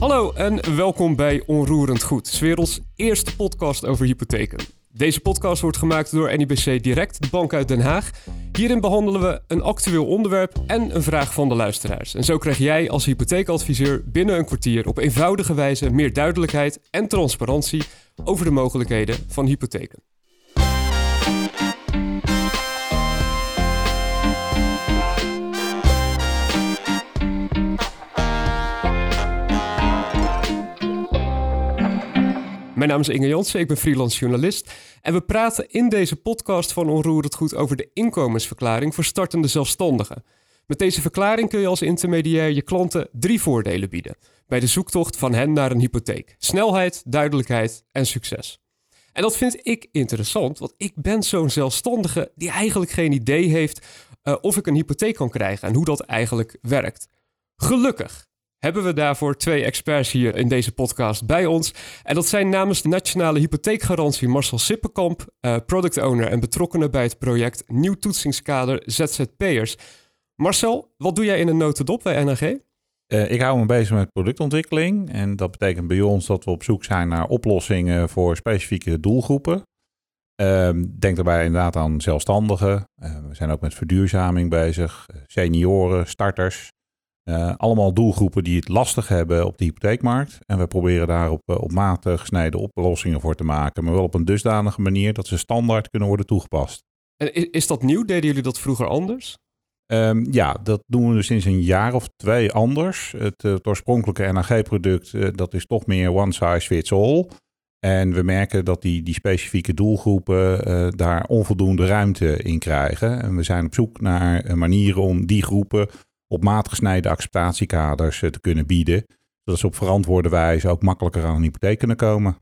Hallo en welkom bij Onroerend Goed, werelds eerste podcast over hypotheken. Deze podcast wordt gemaakt door NIBC Direct, de bank uit Den Haag. Hierin behandelen we een actueel onderwerp en een vraag van de luisteraars. En zo krijg jij als hypotheekadviseur binnen een kwartier op eenvoudige wijze meer duidelijkheid en transparantie over de mogelijkheden van hypotheken. Mijn naam is Inge Jansen, ik ben freelance journalist. En we praten in deze podcast van Onroerend Goed over de inkomensverklaring voor startende zelfstandigen. Met deze verklaring kun je als intermediair je klanten drie voordelen bieden. Bij de zoektocht van hen naar een hypotheek. Snelheid, duidelijkheid en succes. En dat vind ik interessant, want ik ben zo'n zelfstandige die eigenlijk geen idee heeft uh, of ik een hypotheek kan krijgen en hoe dat eigenlijk werkt. Gelukkig hebben we daarvoor twee experts hier in deze podcast bij ons. En dat zijn namens de Nationale Hypotheekgarantie Marcel Sippenkamp, uh, product owner en betrokkenen bij het project Nieuw Toetsingskader ZZP'ers. Marcel, wat doe jij in een notendop bij? Uh, eh, ik hou me bezig met productontwikkeling. En dat betekent bij ons dat we op zoek zijn naar oplossingen voor specifieke doelgroepen. Uh, denk daarbij inderdaad aan zelfstandigen. Uh, we zijn ook met verduurzaming bezig. senioren, starters. Uh, allemaal doelgroepen die het lastig hebben op de hypotheekmarkt. En we proberen daar op, uh, op maat gesneden oplossingen voor te maken. Maar wel op een dusdanige manier dat ze standaard kunnen worden toegepast. En is dat nieuw? Deden jullie dat vroeger anders? Um, ja, dat doen we dus sinds een jaar of twee anders. Het, het oorspronkelijke NAG-product, uh, dat is toch meer one size fits all. En we merken dat die, die specifieke doelgroepen daar onvoldoende ruimte in krijgen. En we zijn op zoek naar manieren om die groepen op maat gesneden acceptatiekaders eh, te kunnen bieden. Zodat ze op verantwoorde wijze ook makkelijker aan een hypotheek kunnen komen.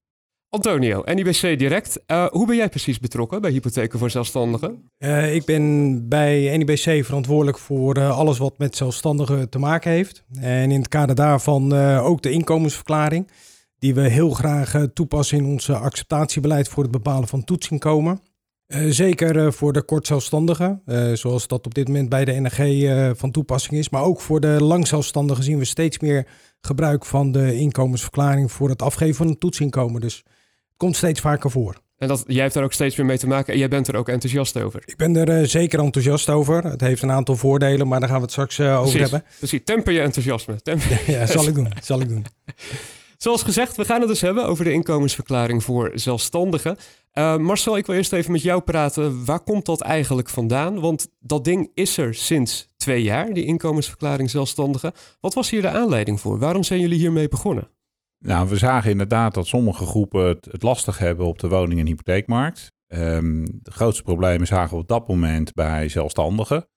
Antonio, NIBC Direct. Uh, hoe ben jij precies betrokken bij hypotheken voor zelfstandigen? Uh, ik ben bij NIBC verantwoordelijk voor uh, alles wat met zelfstandigen te maken heeft. En in het kader daarvan ook de inkomensverklaring, die we heel graag toepassen in ons acceptatiebeleid voor het bepalen van toetsinkomen. Uh, zeker uh, voor de kortzelfstandigen, uh, zoals dat op dit moment bij de NRG van toepassing is. Maar ook voor de langzelfstandigen zien we steeds meer gebruik van de inkomensverklaring voor het afgeven van een toetsinkomen. Dus het komt steeds vaker voor. En dat, jij hebt daar ook steeds meer mee te maken en jij bent er ook enthousiast over. Ik ben er zeker enthousiast over. Het heeft een aantal voordelen, maar daar gaan we het straks over hebben. Precies, temper je enthousiasme. Temper. ja, zal ik doen. Zal ik doen. Zoals gezegd, we gaan het dus hebben over de inkomensverklaring voor zelfstandigen. Uh, Marcel, ik wil eerst even met jou praten. Waar komt dat eigenlijk vandaan? Want dat ding is er sinds twee jaar, die inkomensverklaring zelfstandigen. Wat was hier de aanleiding voor? Waarom zijn jullie hiermee begonnen? Nou, we zagen inderdaad dat sommige groepen het, het lastig hebben op de woning- en hypotheekmarkt. Um, de grootste problemen zagen we op dat moment bij zelfstandigen.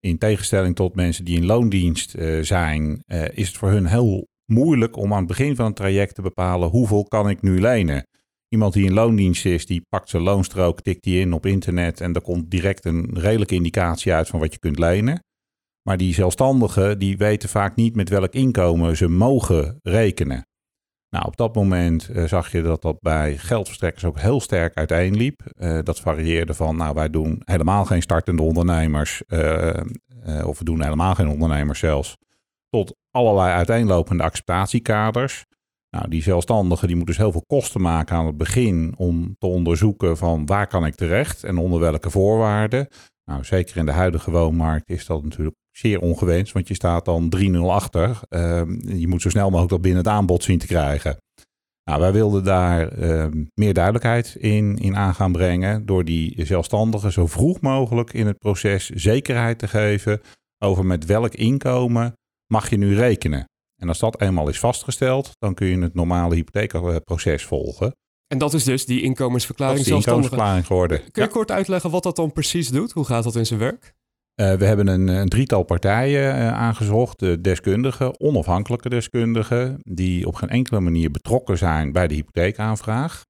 In tegenstelling tot mensen die in loondienst uh, zijn, uh, is het voor hun heel moeilijk om aan het begin van het traject te bepalen hoeveel kan ik nu lenen. Iemand die in loondienst is, die pakt zijn loonstrook, tikt die in op internet en er komt direct een redelijke indicatie uit van wat je kunt lenen. Maar die zelfstandigen, die weten vaak niet met welk inkomen ze mogen rekenen. Nou, op dat moment uh, zag je dat dat bij geldverstrekkers ook heel sterk uiteenliep. Uh, dat varieerde van, nou, wij doen helemaal geen startende ondernemers, uh, of we doen helemaal geen ondernemers zelfs, tot allerlei uiteenlopende acceptatiekaders. Nou, die zelfstandigen die moeten dus heel veel kosten maken aan het begin om te onderzoeken van waar kan ik terecht en onder welke voorwaarden. Nou, zeker in de huidige woonmarkt is dat natuurlijk zeer ongewenst, want je staat dan 3-0 achter. Uh, je moet zo snel mogelijk dat binnen het aanbod zien te krijgen. Nou, wij wilden daar uh, meer duidelijkheid in, in aan gaan brengen door die zelfstandigen zo vroeg mogelijk in het proces zekerheid te geven over met welk inkomen mag je nu rekenen. En als dat eenmaal is vastgesteld, dan kun je het normale hypotheekproces volgen. En dat is dus die inkomensverklaring dat is inkomensverklaring geworden. Kun je ja. kort uitleggen wat dat dan precies doet? Hoe gaat dat in zijn werk? Uh, we hebben een, een drietal partijen uh, aangezocht, de deskundigen, onafhankelijke deskundigen, die op geen enkele manier betrokken zijn bij de hypotheekaanvraag.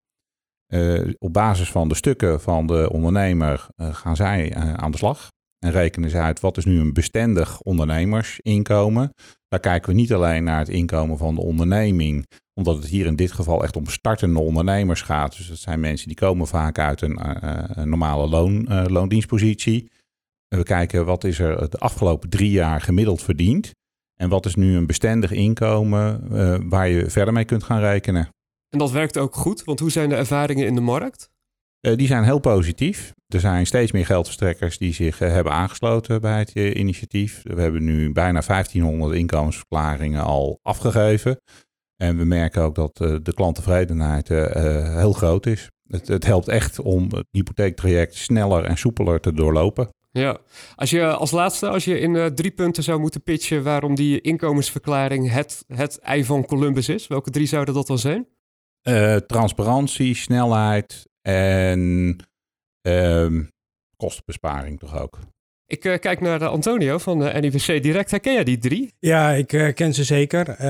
Uh, op basis van de stukken van de ondernemer gaan zij aan de slag en rekenen ze uit wat is nu een bestendig ondernemersinkomen. Daar kijken we niet alleen naar het inkomen van de onderneming, omdat het hier in dit geval echt om startende ondernemers gaat. Dus dat zijn mensen die komen vaak uit een, uh, een normale loon, uh, loondienstpositie. En we kijken wat is er de afgelopen drie jaar gemiddeld verdiend. En wat is nu een bestendig inkomen uh, waar je verder mee kunt gaan rekenen? En dat werkt ook goed, want hoe zijn de ervaringen in de markt? Die zijn heel positief. Er zijn steeds meer geldverstrekkers die zich uh, hebben aangesloten bij het initiatief. We hebben nu bijna 1500 inkomensverklaringen al afgegeven. En we merken ook dat de klanttevredenheid heel groot is. Het, het helpt echt om het hypotheektraject sneller en soepeler te doorlopen. Ja, als je als laatste, als je in drie punten zou moeten pitchen waarom die inkomensverklaring het, het ei van Columbus is, welke drie zouden dat dan zijn? Uh, transparantie, snelheid en uh, kostenbesparing toch ook. Ik uh, kijk naar Antonio van de NIVC Direct. Herken jij die drie? Ja, ik uh, ken ze zeker.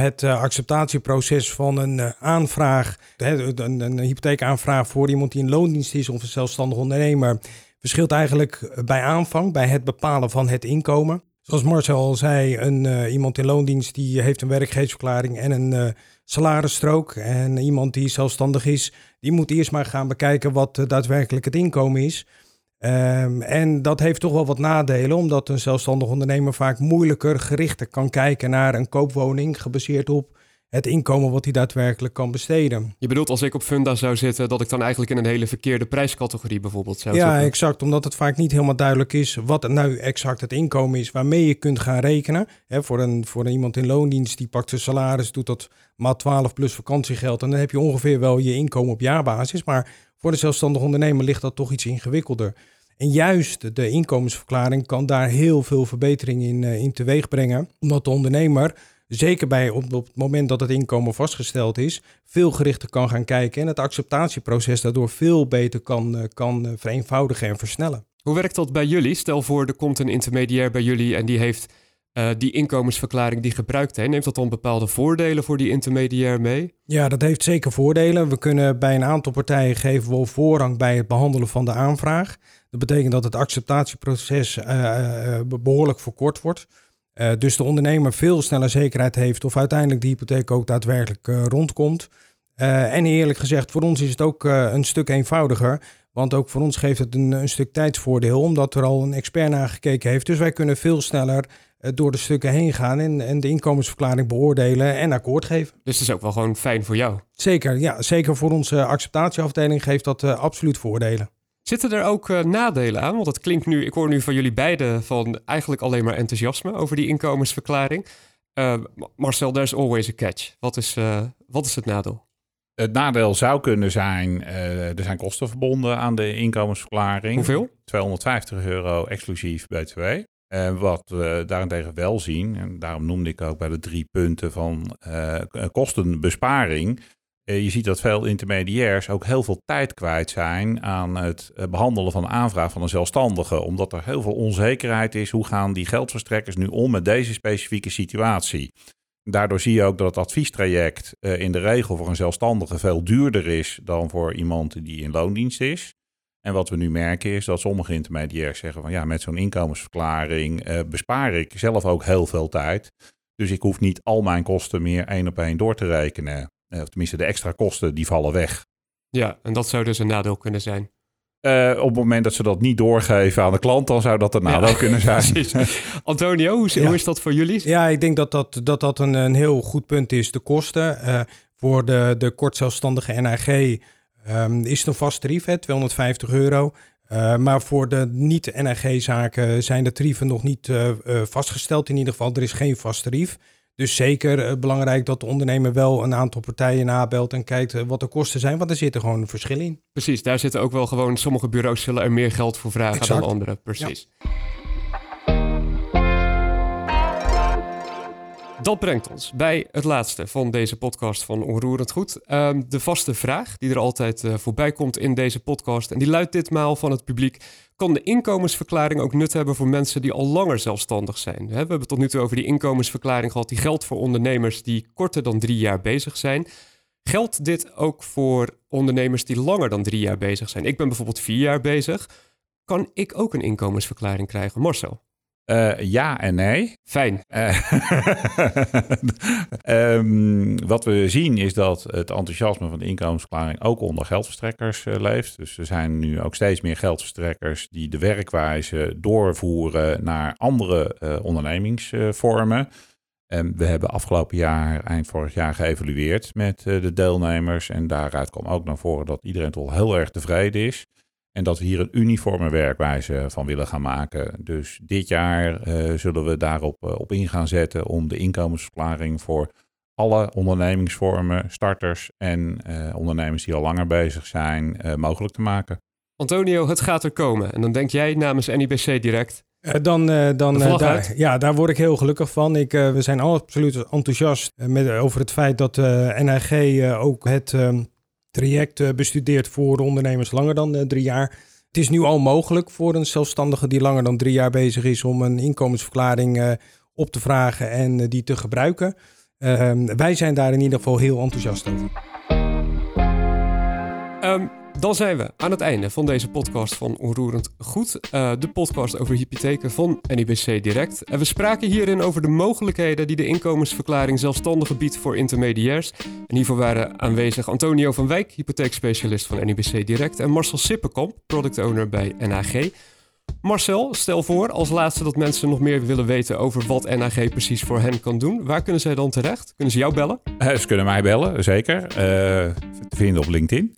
het acceptatieproces van een aanvraag, een, een, een hypotheekaanvraag voor iemand die in loondienst is of een zelfstandig ondernemer verschilt eigenlijk bij aanvang, bij het bepalen van het inkomen. Zoals Marcel al zei, een, uh, iemand in loondienst die heeft een werkgeversverklaring en een uh, salarisstrook. En iemand die zelfstandig is, die moet eerst maar gaan bekijken wat daadwerkelijk het inkomen is. Um, en dat heeft toch wel wat nadelen, omdat een zelfstandig ondernemer vaak moeilijker gerichter kan kijken naar een koopwoning gebaseerd op het inkomen wat hij daadwerkelijk kan besteden. Je bedoelt als ik op Funda zou zitten, dat ik dan eigenlijk in een hele verkeerde prijscategorie bijvoorbeeld zou ja, zitten? Ja, exact. Omdat het vaak niet helemaal duidelijk is wat nou exact het inkomen is waarmee je kunt gaan rekenen. voor, een, voor iemand in loondienst die pakt zijn salaris, doet dat maat 12 plus vakantiegeld. En dan heb je ongeveer wel je inkomen op jaarbasis. Maar voor de zelfstandig ondernemer ligt dat toch iets ingewikkelder. En juist de inkomensverklaring kan daar heel veel verbetering in, uh, in teweeg brengen. Omdat de ondernemer zeker bij op, op, het moment dat het inkomen vastgesteld is, veel gerichter kan gaan kijken en het acceptatieproces daardoor veel beter kan, eh, kan eh, vereenvoudigen en versnellen. Hoe werkt dat bij jullie? Stel voor, er komt een intermediair bij jullie en die heeft uh, die inkomensverklaring die gebruikt heeft. Neemt dat dan bepaalde voordelen voor die intermediair mee? Ja, dat heeft zeker voordelen. We kunnen bij een aantal partijen geven we voorrang bij het behandelen van de aanvraag. Dat betekent dat het acceptatieproces uh, behoorlijk verkort wordt. Uh, dus de ondernemer veel sneller zekerheid heeft of uiteindelijk de hypotheek ook daadwerkelijk uh, rondkomt. Uh, en eerlijk gezegd, voor ons is het ook een stuk eenvoudiger. Want ook voor ons geeft het een, een, stuk tijdsvoordeel, omdat er al een expert naar gekeken heeft. Dus wij kunnen veel sneller door de stukken heen gaan en, en, de inkomensverklaring beoordelen en akkoord geven. Dus dat is ook wel gewoon fijn voor jou? Zeker, ja. Zeker voor onze acceptatieafdeling geeft dat absoluut voordelen. Zitten er ook uh, nadelen aan? Want het klinkt nu, ik hoor nu van jullie beiden van eigenlijk alleen maar enthousiasme over die inkomensverklaring. Uh, Marcel, there's always a catch. Wat is, uh, wat is het nadeel? Het nadeel zou kunnen zijn, er zijn kosten verbonden aan de inkomensverklaring. Hoeveel? 250 euro exclusief BTW. En wat we daarentegen wel zien, en daarom noemde ik ook bij de drie punten van kostenbesparing, eh, je ziet dat veel intermediairs ook heel veel tijd kwijt zijn aan het eh, behandelen van de aanvraag van een zelfstandige. Omdat er heel veel onzekerheid is. Hoe gaan die geldverstrekkers nu om met deze specifieke situatie? Daardoor zie je ook dat het adviestraject eh, in de regel voor een zelfstandige veel duurder is dan voor iemand die in loondienst is. En wat we nu merken is dat sommige intermediairs zeggen van ja, met zo'n inkomensverklaring bespaar ik zelf ook heel veel tijd. Dus ik hoef niet al mijn kosten meer één op één door te rekenen. Uh, of tenminste, de extra kosten die vallen weg. Ja, en dat zou dus een nadeel kunnen zijn. Uh, op het moment dat ze dat niet doorgeven aan de klant, dan zou dat een nadeel ja, kunnen zijn. Antonio, hoe, ja. hoe, is dat voor jullie? Ja, ik denk dat dat, dat, dat een, een heel goed punt is. De kosten uh, voor de, de kortzelfstandige NAG um, is het een vast tarief, hè, 250 euro. Uh, maar voor de niet-NRG-zaken zijn de tarieven nog niet vastgesteld. In ieder geval, er is geen vast tarief. Dus zeker uh, belangrijk dat de ondernemer wel een aantal partijen nabelt en kijkt uh, wat de kosten zijn, want er zit er gewoon een verschil in. Precies, daar zitten ook wel gewoon, sommige bureaus zullen er meer geld voor vragen exact. dan andere. Precies. Ja. Dat brengt ons bij het laatste van deze podcast van Onroerend Goed. Um, de vaste vraag die er altijd uh, voorbij komt in deze podcast. En die luidt ditmaal van het publiek. Kan de inkomensverklaring ook nut hebben voor mensen die al langer zelfstandig zijn? We hebben tot nu toe over die inkomensverklaring gehad. Die geldt voor ondernemers die korter dan drie jaar bezig zijn. Geldt dit ook voor ondernemers die langer dan drie jaar bezig zijn? Ik ben bijvoorbeeld vier jaar bezig. Kan ik ook een inkomensverklaring krijgen? Marcel? Uh, ja en nee. Fijn. Uh, um, wat we zien is dat het enthousiasme van de inkomensverklaring ook onder geldverstrekkers uh, leeft. Dus er zijn nu ook steeds meer geldverstrekkers die de werkwijze doorvoeren naar andere ondernemingsvormen. En we hebben afgelopen jaar, eind vorig jaar, geëvalueerd met de deelnemers. En daaruit kwam ook naar voren dat iedereen toch heel erg tevreden is. En dat we hier een uniforme werkwijze van willen gaan maken. Dus dit jaar zullen we daarop op in gaan zetten om de inkomensverklaring voor alle ondernemingsvormen, starters en uh, ondernemers die al langer bezig zijn, uh, mogelijk te maken. Antonio, het gaat er komen. En dan denk jij namens NIBC direct. Uh, dan, dan daar, ja, daar word ik heel gelukkig van. Ik, we zijn absoluut enthousiast met, over het feit dat NHG ook het ehm, traject bestudeert voor ondernemers langer dan drie jaar. Het is nu al mogelijk voor een zelfstandige die langer dan drie jaar bezig is om een inkomensverklaring op te vragen en die te gebruiken. Ehm, wij zijn daar in ieder geval heel enthousiast over. Um, dan zijn we aan het einde van deze podcast van Onroerend Goed. Uh, de podcast over hypotheken van NIBC Direct. En we spraken hierin over de mogelijkheden die de inkomensverklaring zelfstandig biedt voor intermediairs. En hiervoor waren aanwezig Antonio van Wijk, hypotheekspecialist van NIBC Direct. En Marcel Sippenkamp, product owner bij NHG. Marcel, stel voor als laatste dat mensen nog meer willen weten over wat NAG precies voor hen kan doen. Waar kunnen zij dan terecht? Kunnen ze jou bellen? Uh, ze kunnen mij bellen, zeker. Uh, te vinden op LinkedIn.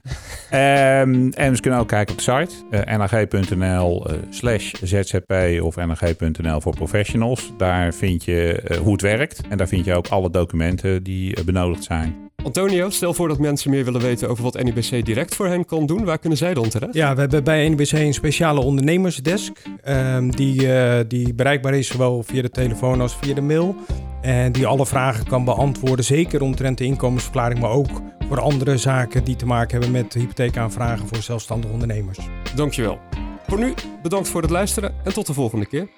um, en ze kunnen ook kijken op de site uh, eh, nag.nl slash zzp of nag.nl voor professionals. Daar vind je hoe het werkt en daar vind je ook alle documenten die benodigd zijn. Antonio, stel voor dat mensen meer willen weten over wat NIBC direct voor hen kan doen. Waar kunnen zij dan terecht? Ja, we hebben bij NIBC een speciale ondernemersdesk. Um, die, uh, die bereikbaar is zowel via de telefoon als via de mail. En die alle vragen kan beantwoorden. Zeker omtrent de inkomensverklaring, maar ook voor andere zaken die te maken hebben met hypotheekaanvragen voor zelfstandige ondernemers. Dankjewel. Voor nu, bedankt voor het luisteren en tot de volgende keer.